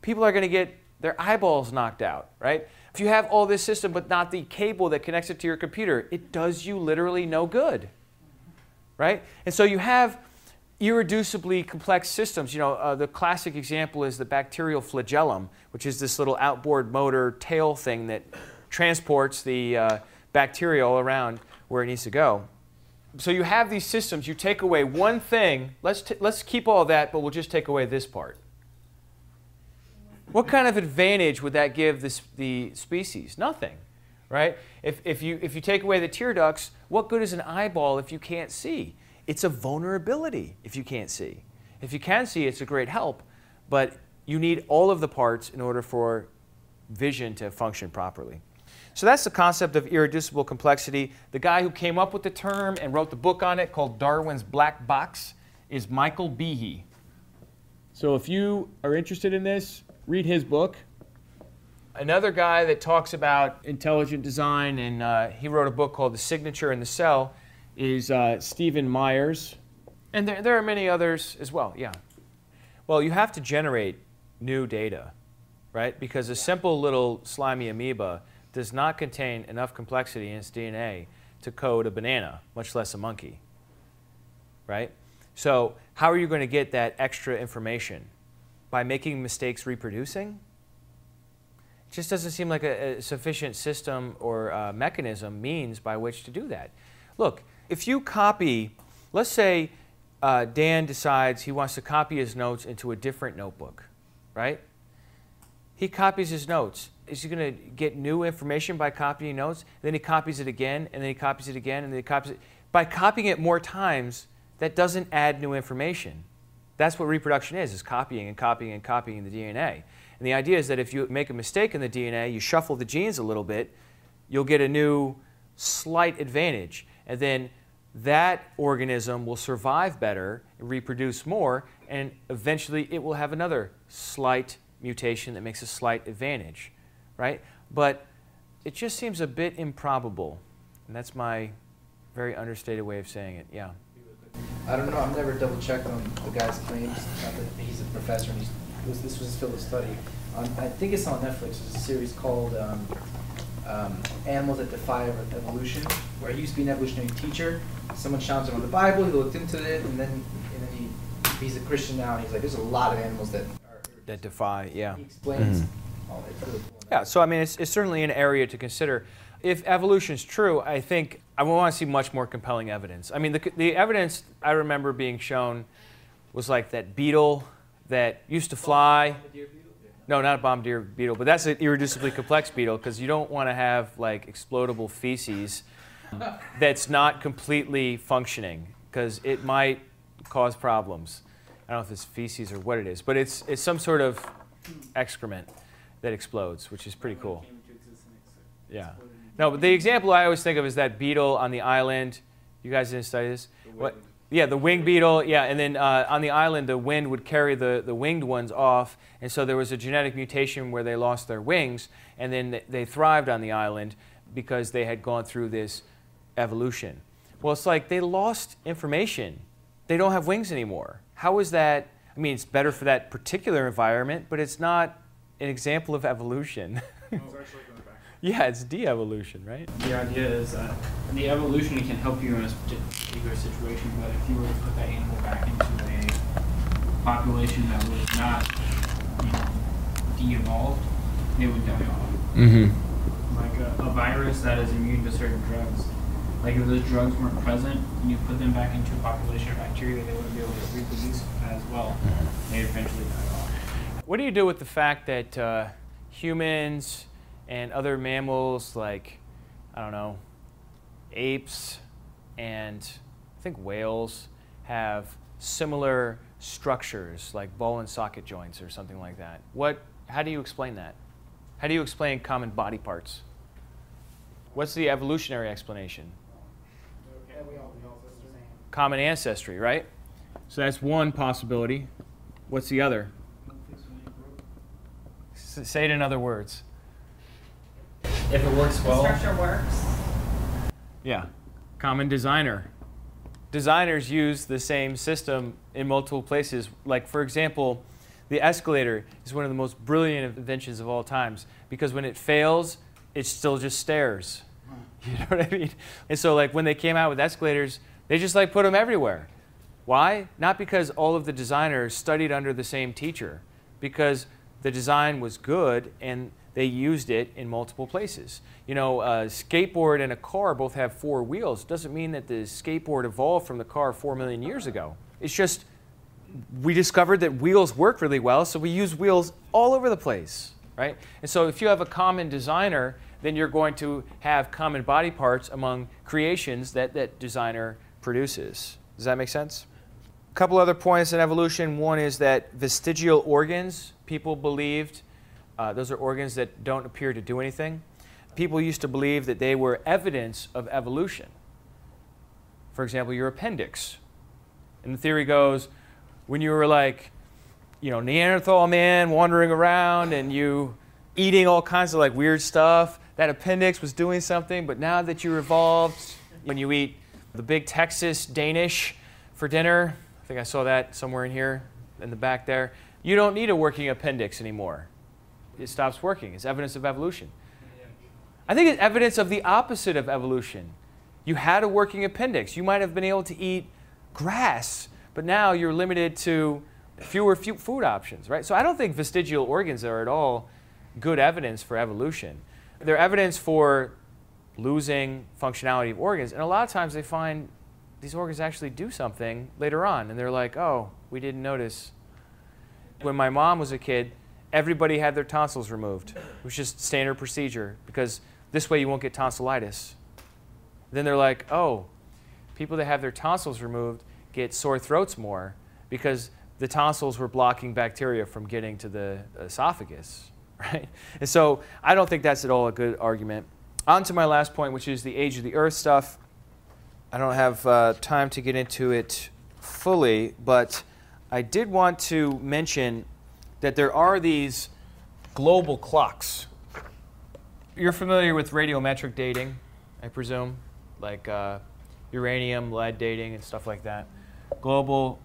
people are going to get their eyeballs knocked out, right? If you have all this system but not the cable that connects it to your computer, it does you literally no good, right? And so you have irreducibly complex systems. You know, uh, the classic example is the bacterial flagellum, which is this little outboard motor tail thing that transports the uh, bacteria all around where it needs to go. So you have these systems, you take away one thing, let's, let's keep all that, but we'll just take away this part. What kind of advantage would that give this, the species? Nothing, right? If, if, you, if you take away the tear ducts, what good is an eyeball if you can't see? It's a vulnerability if you can't see. If you can see, it's a great help, but you need all of the parts in order for vision to function properly. So that's the concept of irreducible complexity. The guy who came up with the term and wrote the book on it called Darwin's Black Box is Michael Behe. So if you are interested in this, read his book. Another guy that talks about intelligent design, and uh, he wrote a book called The Signature in the Cell, is uh, Stephen Myers. And there, there are many others as well, yeah. Well, you have to generate new data, right? Because a simple little slimy amoeba does not contain enough complexity in its DNA to code a banana, much less a monkey, right? So, how are you going to get that extra information? By making mistakes reproducing? It just doesn't seem like a, a sufficient system or uh, mechanism, means by which to do that. Look, if you copy, let's say uh, Dan decides he wants to copy his notes into a different notebook, right? He copies his notes. Is he going to get new information by copying notes? Then he copies it again, and then he copies it again, and then he copies it. By copying it more times, that doesn't add new information. That's what reproduction is, is copying and copying and copying the DNA. And the idea is that if you make a mistake in the DNA, you shuffle the genes a little bit, you'll get a new slight advantage. And then that organism will survive better, reproduce more, and eventually it will have another slight mutation that makes a slight advantage, right? But it just seems a bit improbable. And that's my very understated way of saying it. Yeah. I don't know. I've never double checked on the guy's claims. Not that he's a professor and was, this was his field study. Um, I think it's on Netflix. There's a series called um, um, Animals That Defy Evolution, where he used to be an evolutionary teacher. Someone challenged him on the Bible. He looked into it, and then and then he he's a Christian now. And he's like, there's a lot of animals that that defy. Yeah. He explains. Mm-hmm. all it's really. Yeah. So I mean, it's, it's certainly an area to consider. If evolution is true, I think I want to see much more compelling evidence. I mean, the, the evidence I remember being shown was like that beetle that used to fly. No, not a bombardier beetle, but that's an irreducibly complex beetle because you don't want to have like explodable feces that's not completely functioning because it might cause problems. I don't know if it's feces or what it is, but it's, it's some sort of excrement that explodes, which is pretty cool. Yeah. No, but the example I always think of is that beetle on the island. You guys didn't study this? What? Yeah, the winged beetle. Yeah, and then uh, on the island, the wind would carry the, the winged ones off, and so there was a genetic mutation where they lost their wings, and then they thrived on the island because they had gone through this evolution. Well, it's like they lost information. They don't have wings anymore. How is that? I mean, it's better for that particular environment, but it's not an example of evolution. Yeah, it's de-evolution, right? The idea is that the evolution can help you in a particular situation, but if you were to put that animal back into a population that was not, you know, de-evolved, they would die off. Mm-hmm. Like a, a virus that is immune to certain drugs. Like if those drugs weren't present and you put them back into a population of bacteria, they wouldn't be able to reproduce as well. They'd eventually die off. What do you do with the fact that uh, humans and other mammals like, I don't know, apes and I think whales have similar structures like ball and socket joints or something like that. What, how do you explain that? How do you explain common body parts? What's the evolutionary explanation? Common ancestry, right? So that's one possibility. What's the other? S- say it in other words. If it works well. The well, structure works. Yeah, common designer. Designers use the same system in multiple places. Like, for example, the escalator is one of the most brilliant inventions of all times because when it fails, it still just stairs. You know what I mean? And so, like, when they came out with escalators, they just like put them everywhere. Why? Not because all of the designers studied under the same teacher, because the design was good and they used it in multiple places. You know, a skateboard and a car both have four wheels. Doesn't mean that the skateboard evolved from the car four million years ago. It's just we discovered that wheels work really well, so we use wheels all over the place, right? And so if you have a common designer, then you're going to have common body parts among creations that that designer produces. Does that make sense? A couple other points in evolution. One is that vestigial organs, people believed, uh, those are organs that don't appear to do anything. People used to believe that they were evidence of evolution. For example, your appendix. And the theory goes, when you were like, you know, Neanderthal man wandering around and you eating all kinds of like weird stuff, that appendix was doing something, but now that you evolved, when you eat the big Texas Danish for dinner, I think I saw that somewhere in here in the back there, you don't need a working appendix anymore. It stops working. It's evidence of evolution. I think it's evidence of the opposite of evolution. You had a working appendix. You might have been able to eat grass but now you're limited to fewer food options, right? So I don't think vestigial organs are at all good evidence for evolution. They're evidence for losing functionality of organs, and a lot of times they find these organs actually do something later on, and they're like, oh, we didn't notice. When my mom was a kid, everybody had their tonsils removed. It was just standard procedure because this way you won't get tonsillitis. Then they're like, oh, people that have their tonsils removed get sore throats more because the tonsils were blocking bacteria from getting to the esophagus, right? And so I don't think that's at all a good argument. On to my last point, which is the age of the earth stuff. I don't have uh, time to get into it fully, but I did want to mention that there are these global clocks. You're familiar with radiometric dating, I presume, like uh, uranium, lead dating, and stuff like that global,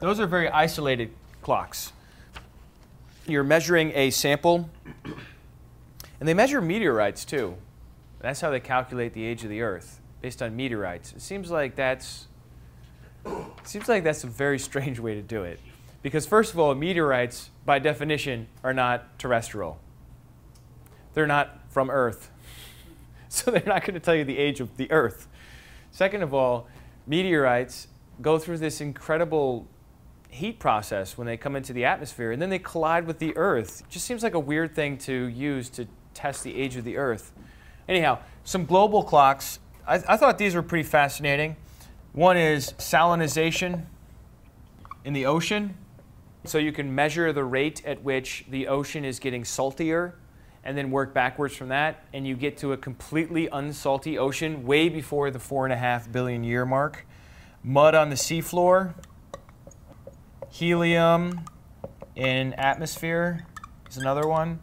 those are very isolated clocks. You're measuring a sample, and they measure meteorites too. That's how they calculate the age of the Earth, based on meteorites. It seems like that's seems like that's a very strange way to do it. Because first of all, meteorites, by definition, are not terrestrial. They're not from Earth. So they're not going to tell you the age of the Earth. Second of all, meteorites go through this incredible heat process when they come into the atmosphere and then they collide with the Earth. It just seems like a weird thing to use to test the age of the Earth. Anyhow, some global clocks. I, I thought these were pretty fascinating. One is salinization in the ocean. So you can measure the rate at which the ocean is getting saltier and then work backwards from that, and you get to a completely unsalty ocean way before the four and a half billion year mark mud on the seafloor, helium in atmosphere is another one.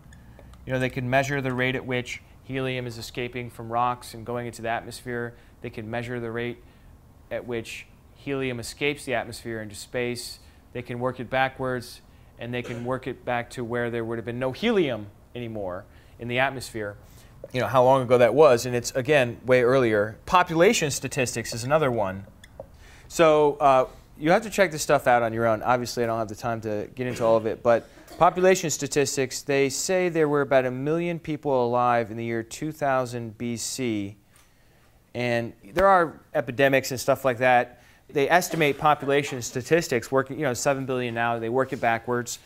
You know, they can measure the rate at which helium is escaping from rocks and going into the atmosphere. They can measure the rate at which helium escapes the atmosphere into space. They can work it backwards, and they can work it back to where there would have been no helium anymore in the atmosphere. You know, how long ago that was, and it's, again, way earlier. Population statistics is another one. So uh, you have to check this stuff out on your own. Obviously, I don't have the time to get into all of it, but population statistics, they say there were about a million people alive in the year 2000 BC. And there are epidemics and stuff like that. They estimate population statistics working, you know, 7 billion now, they work it backwards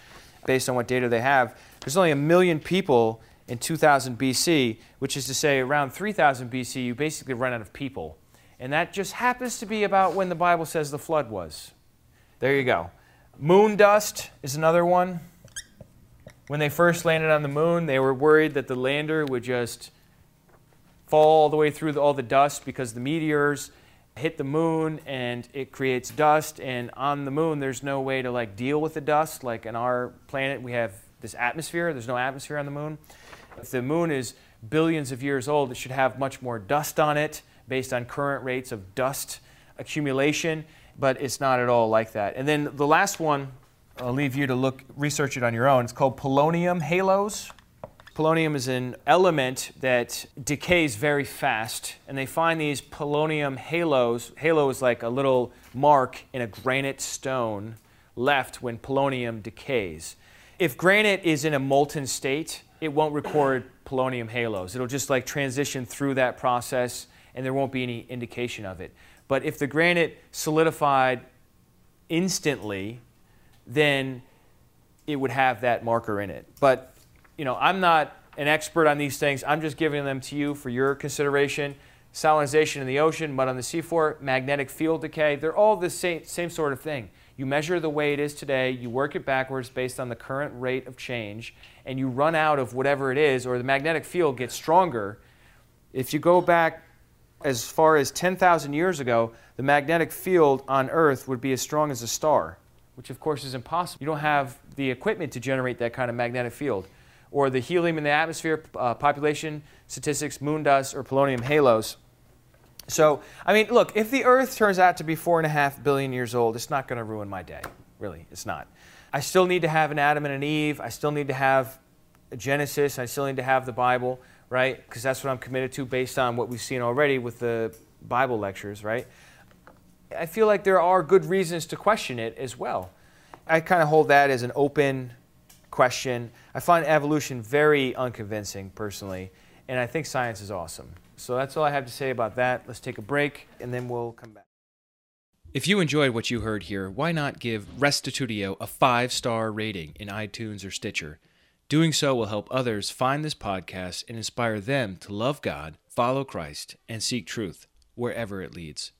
based on what data they have. There's only a million people in 2000 BC, which is to say around 3000 BC, you basically run out of people. And that just happens to be about when the Bible says the flood was. There you go. Moon dust is another one. When they first landed on the moon, they were worried that the lander would just fall all the way through all the dust because the meteors hit the moon and it creates dust and on the moon there's no way to like deal with the dust like on our planet we have this atmosphere there's no atmosphere on the moon if the moon is billions of years old it should have much more dust on it based on current rates of dust accumulation, but it's not at all like that. And then the last one, I'll leave you to look research it on your own. It's called polonium halos. Polonium is an element that decays very fast, and they find these polonium halos. Halo is like a little mark in a granite stone left when polonium decays. If granite is in a molten state, it won't record polonium halos. It'll just like transition through that process and there won't be any indication of it. But if the granite solidified instantly, then it would have that marker in it. But, you know, I'm not an expert on these things. I'm just giving them to you for your consideration. Salinization in the ocean, mud on the seafloor, magnetic field decay, they're all the same, same sort of thing. You measure the way it is today, you work it backwards based on the current rate of change, and you run out of whatever it is, or the magnetic field gets stronger. If you go back as far as 10,000 years ago, the magnetic field on Earth would be as strong as a star, which of course is impossible. You don't have the equipment to generate that kind of magnetic field. Or the helium in the atmosphere, uh, population statistics, moon dust, or polonium halos. So, I mean, look, if the Earth turns out to be four and a half billion years old, it's not going to ruin my day. Really, it's not. I still need to have an Adam and an Eve. I still need to have Genesis. I still need to have the Bible right? Because that's what I'm committed to based on what we've seen already with the Bible lectures, right? I feel like there are good reasons to question it as well. I kind of hold that as an open question. I find evolution very unconvincing personally, and I think science is awesome. So that's all I have to say about that. Let's take a break, and then we'll come back. If you enjoyed what you heard here, why not give Restitutio a five star rating in iTunes or Stitcher? Doing so will help others find this podcast and inspire them to love God, follow Christ, and seek truth wherever it leads.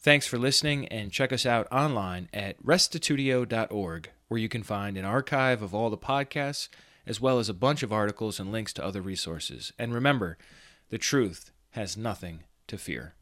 Thanks for listening and check us out online at restitutio.org, where you can find an archive of all the podcasts, as well as a bunch of articles and links to other resources. And remember, the truth has nothing to fear.